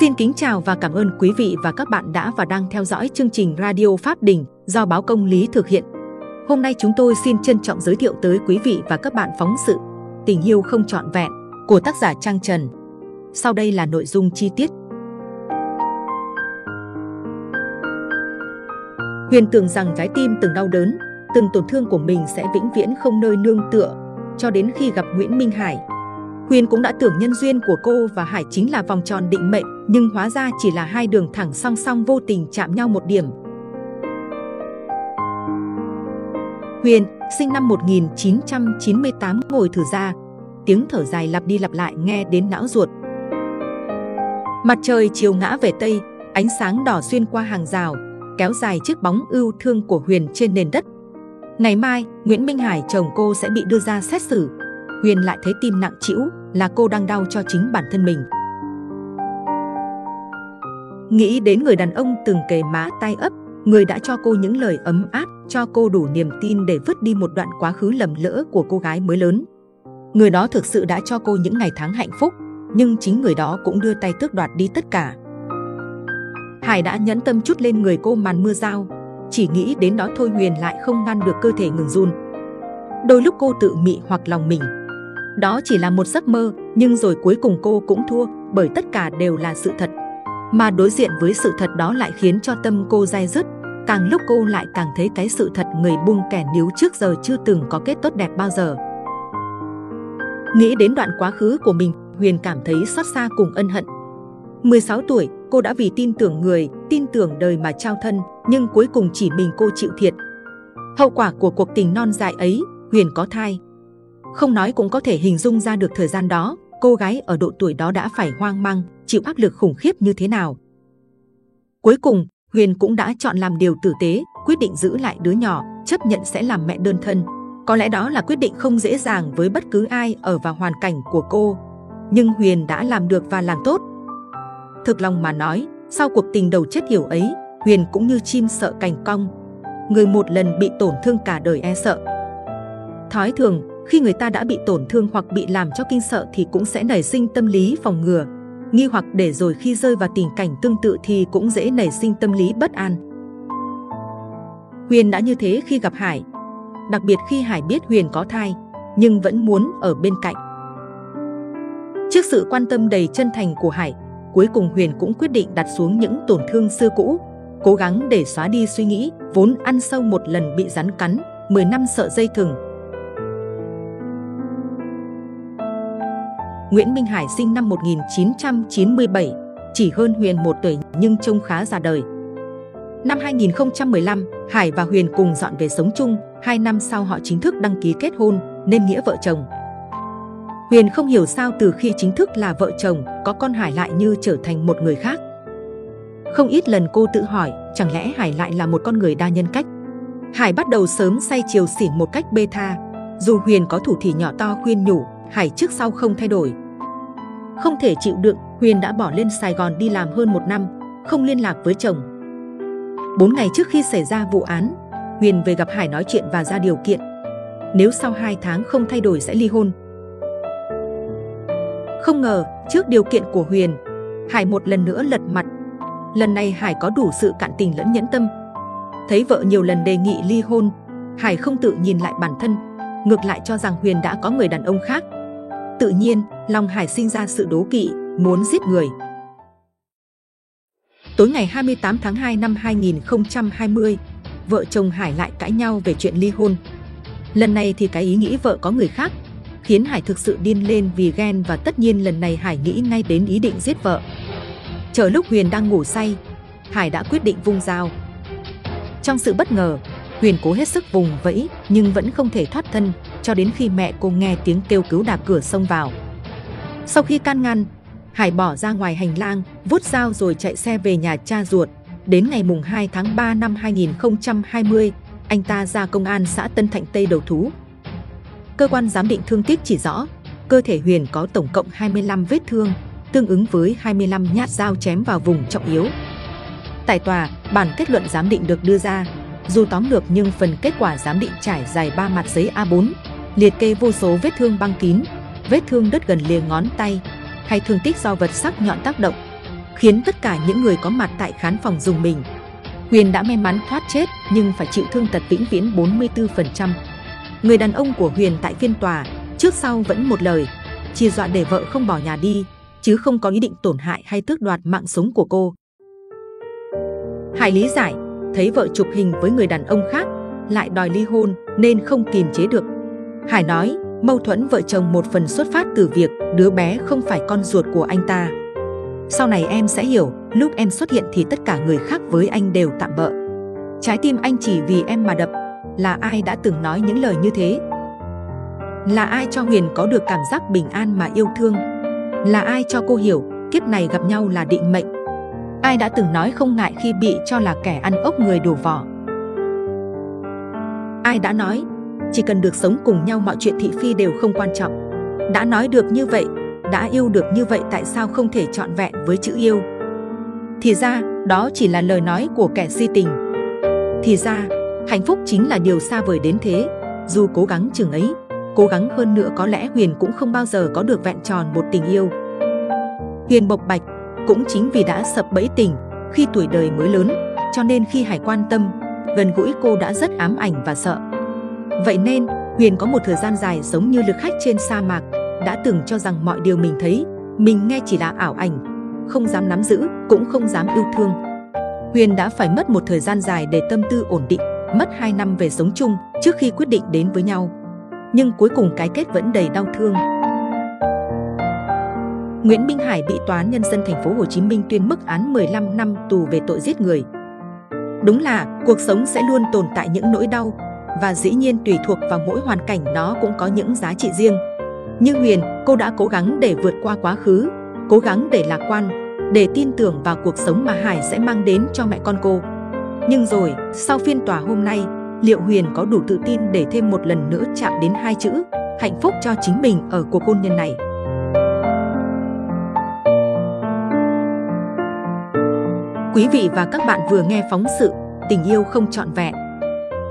Xin kính chào và cảm ơn quý vị và các bạn đã và đang theo dõi chương trình Radio Pháp Đình do báo Công lý thực hiện. Hôm nay chúng tôi xin trân trọng giới thiệu tới quý vị và các bạn phóng sự Tình yêu không trọn vẹn của tác giả Trang Trần. Sau đây là nội dung chi tiết. Huyền tưởng rằng trái tim từng đau đớn, từng tổn thương của mình sẽ vĩnh viễn không nơi nương tựa, cho đến khi gặp Nguyễn Minh Hải. Huyền cũng đã tưởng nhân duyên của cô và Hải chính là vòng tròn định mệnh, nhưng hóa ra chỉ là hai đường thẳng song song vô tình chạm nhau một điểm. Huyền, sinh năm 1998 ngồi thử ra, tiếng thở dài lặp đi lặp lại nghe đến não ruột. Mặt trời chiều ngã về Tây, ánh sáng đỏ xuyên qua hàng rào, kéo dài chiếc bóng ưu thương của Huyền trên nền đất. Ngày mai, Nguyễn Minh Hải chồng cô sẽ bị đưa ra xét xử. Huyền lại thấy tim nặng trĩu là cô đang đau cho chính bản thân mình. Nghĩ đến người đàn ông từng kề má tay ấp, người đã cho cô những lời ấm áp, cho cô đủ niềm tin để vứt đi một đoạn quá khứ lầm lỡ của cô gái mới lớn. Người đó thực sự đã cho cô những ngày tháng hạnh phúc, nhưng chính người đó cũng đưa tay tước đoạt đi tất cả. Hải đã nhẫn tâm chút lên người cô màn mưa dao, chỉ nghĩ đến đó thôi Huyền lại không ngăn được cơ thể ngừng run. Đôi lúc cô tự mị hoặc lòng mình. Đó chỉ là một giấc mơ, nhưng rồi cuối cùng cô cũng thua bởi tất cả đều là sự thật. Mà đối diện với sự thật đó lại khiến cho tâm cô dai dứt. Càng lúc cô lại càng thấy cái sự thật người buông kẻ níu trước giờ chưa từng có kết tốt đẹp bao giờ. Nghĩ đến đoạn quá khứ của mình, Huyền cảm thấy xót xa cùng ân hận. 16 tuổi, cô đã vì tin tưởng người, tin tưởng đời mà trao thân, nhưng cuối cùng chỉ mình cô chịu thiệt. Hậu quả của cuộc tình non dài ấy, Huyền có thai. Không nói cũng có thể hình dung ra được thời gian đó, cô gái ở độ tuổi đó đã phải hoang mang, chịu áp lực khủng khiếp như thế nào. Cuối cùng, Huyền cũng đã chọn làm điều tử tế, quyết định giữ lại đứa nhỏ, chấp nhận sẽ làm mẹ đơn thân. Có lẽ đó là quyết định không dễ dàng với bất cứ ai ở vào hoàn cảnh của cô. Nhưng Huyền đã làm được và làm tốt. Thực lòng mà nói, sau cuộc tình đầu chết hiểu ấy, Huyền cũng như chim sợ cành cong. Người một lần bị tổn thương cả đời e sợ. Thói thường, khi người ta đã bị tổn thương hoặc bị làm cho kinh sợ thì cũng sẽ nảy sinh tâm lý phòng ngừa, nghi hoặc để rồi khi rơi vào tình cảnh tương tự thì cũng dễ nảy sinh tâm lý bất an. Huyền đã như thế khi gặp Hải, đặc biệt khi Hải biết Huyền có thai, nhưng vẫn muốn ở bên cạnh. Trước sự quan tâm đầy chân thành của Hải, cuối cùng Huyền cũng quyết định đặt xuống những tổn thương xưa cũ, cố gắng để xóa đi suy nghĩ vốn ăn sâu một lần bị rắn cắn, 10 năm sợ dây thừng. Nguyễn Minh Hải sinh năm 1997, chỉ hơn Huyền một tuổi nhưng trông khá già đời. Năm 2015, Hải và Huyền cùng dọn về sống chung, hai năm sau họ chính thức đăng ký kết hôn, nên nghĩa vợ chồng. Huyền không hiểu sao từ khi chính thức là vợ chồng, có con Hải lại như trở thành một người khác. Không ít lần cô tự hỏi, chẳng lẽ Hải lại là một con người đa nhân cách? Hải bắt đầu sớm say chiều xỉn một cách bê tha. Dù Huyền có thủ thỉ nhỏ to khuyên nhủ, Hải trước sau không thay đổi. Không thể chịu đựng, Huyền đã bỏ lên Sài Gòn đi làm hơn một năm, không liên lạc với chồng. Bốn ngày trước khi xảy ra vụ án, Huyền về gặp Hải nói chuyện và ra điều kiện. Nếu sau hai tháng không thay đổi sẽ ly hôn. Không ngờ, trước điều kiện của Huyền, Hải một lần nữa lật mặt. Lần này Hải có đủ sự cạn tình lẫn nhẫn tâm. Thấy vợ nhiều lần đề nghị ly hôn, Hải không tự nhìn lại bản thân, ngược lại cho rằng Huyền đã có người đàn ông khác. Tự nhiên, Long Hải sinh ra sự đố kỵ, muốn giết người. Tối ngày 28 tháng 2 năm 2020, vợ chồng Hải lại cãi nhau về chuyện ly hôn. Lần này thì cái ý nghĩ vợ có người khác khiến Hải thực sự điên lên vì ghen và tất nhiên lần này Hải nghĩ ngay đến ý định giết vợ. Chờ lúc Huyền đang ngủ say, Hải đã quyết định vung dao. Trong sự bất ngờ, Huyền cố hết sức vùng vẫy nhưng vẫn không thể thoát thân cho đến khi mẹ cô nghe tiếng kêu cứu đạp cửa xông vào. Sau khi can ngăn, Hải bỏ ra ngoài hành lang, vút dao rồi chạy xe về nhà cha ruột. Đến ngày mùng 2 tháng 3 năm 2020, anh ta ra công an xã Tân Thạnh Tây đầu thú. Cơ quan giám định thương tích chỉ rõ, cơ thể Huyền có tổng cộng 25 vết thương, tương ứng với 25 nhát dao chém vào vùng trọng yếu. Tại tòa, bản kết luận giám định được đưa ra. Dù tóm lược nhưng phần kết quả giám định trải dài 3 mặt giấy A4, liệt kê vô số vết thương băng kín, vết thương đứt gần lìa ngón tay, hay thương tích do vật sắc nhọn tác động. khiến tất cả những người có mặt tại khán phòng dùng mình. Huyền đã may mắn thoát chết nhưng phải chịu thương tật vĩnh viễn 44%. Người đàn ông của Huyền tại phiên tòa trước sau vẫn một lời, chỉ dọa để vợ không bỏ nhà đi, chứ không có ý định tổn hại hay tước đoạt mạng sống của cô. Hải lý giải, thấy vợ chụp hình với người đàn ông khác, lại đòi ly hôn nên không kiềm chế được. Hải nói, mâu thuẫn vợ chồng một phần xuất phát từ việc đứa bé không phải con ruột của anh ta. Sau này em sẽ hiểu, lúc em xuất hiện thì tất cả người khác với anh đều tạm bỡ. Trái tim anh chỉ vì em mà đập, là ai đã từng nói những lời như thế? Là ai cho Huyền có được cảm giác bình an mà yêu thương? Là ai cho cô hiểu kiếp này gặp nhau là định mệnh? Ai đã từng nói không ngại khi bị cho là kẻ ăn ốc người đổ vỏ? Ai đã nói chỉ cần được sống cùng nhau mọi chuyện thị phi đều không quan trọng? Đã nói được như vậy, đã yêu được như vậy tại sao không thể trọn vẹn với chữ yêu? Thì ra, đó chỉ là lời nói của kẻ si tình. Thì ra, hạnh phúc chính là điều xa vời đến thế. Dù cố gắng chừng ấy, cố gắng hơn nữa có lẽ Huyền cũng không bao giờ có được vẹn tròn một tình yêu. Huyền bộc bạch, cũng chính vì đã sập bẫy tình khi tuổi đời mới lớn, cho nên khi Hải quan tâm, gần gũi cô đã rất ám ảnh và sợ. Vậy nên, Huyền có một thời gian dài giống như lực khách trên sa mạc, đã từng cho rằng mọi điều mình thấy, mình nghe chỉ là ảo ảnh, không dám nắm giữ, cũng không dám yêu thương. Huyền đã phải mất một thời gian dài để tâm tư ổn định, mất 2 năm về sống chung trước khi quyết định đến với nhau. Nhưng cuối cùng cái kết vẫn đầy đau thương. Nguyễn Minh Hải bị tòa án nhân dân thành phố Hồ Chí Minh tuyên mức án 15 năm tù về tội giết người. Đúng là cuộc sống sẽ luôn tồn tại những nỗi đau và dĩ nhiên tùy thuộc vào mỗi hoàn cảnh nó cũng có những giá trị riêng. Như Huyền, cô đã cố gắng để vượt qua quá khứ, cố gắng để lạc quan, để tin tưởng vào cuộc sống mà Hải sẽ mang đến cho mẹ con cô. Nhưng rồi, sau phiên tòa hôm nay, liệu Huyền có đủ tự tin để thêm một lần nữa chạm đến hai chữ hạnh phúc cho chính mình ở cuộc hôn nhân này? Quý vị và các bạn vừa nghe phóng sự Tình yêu không trọn vẹn.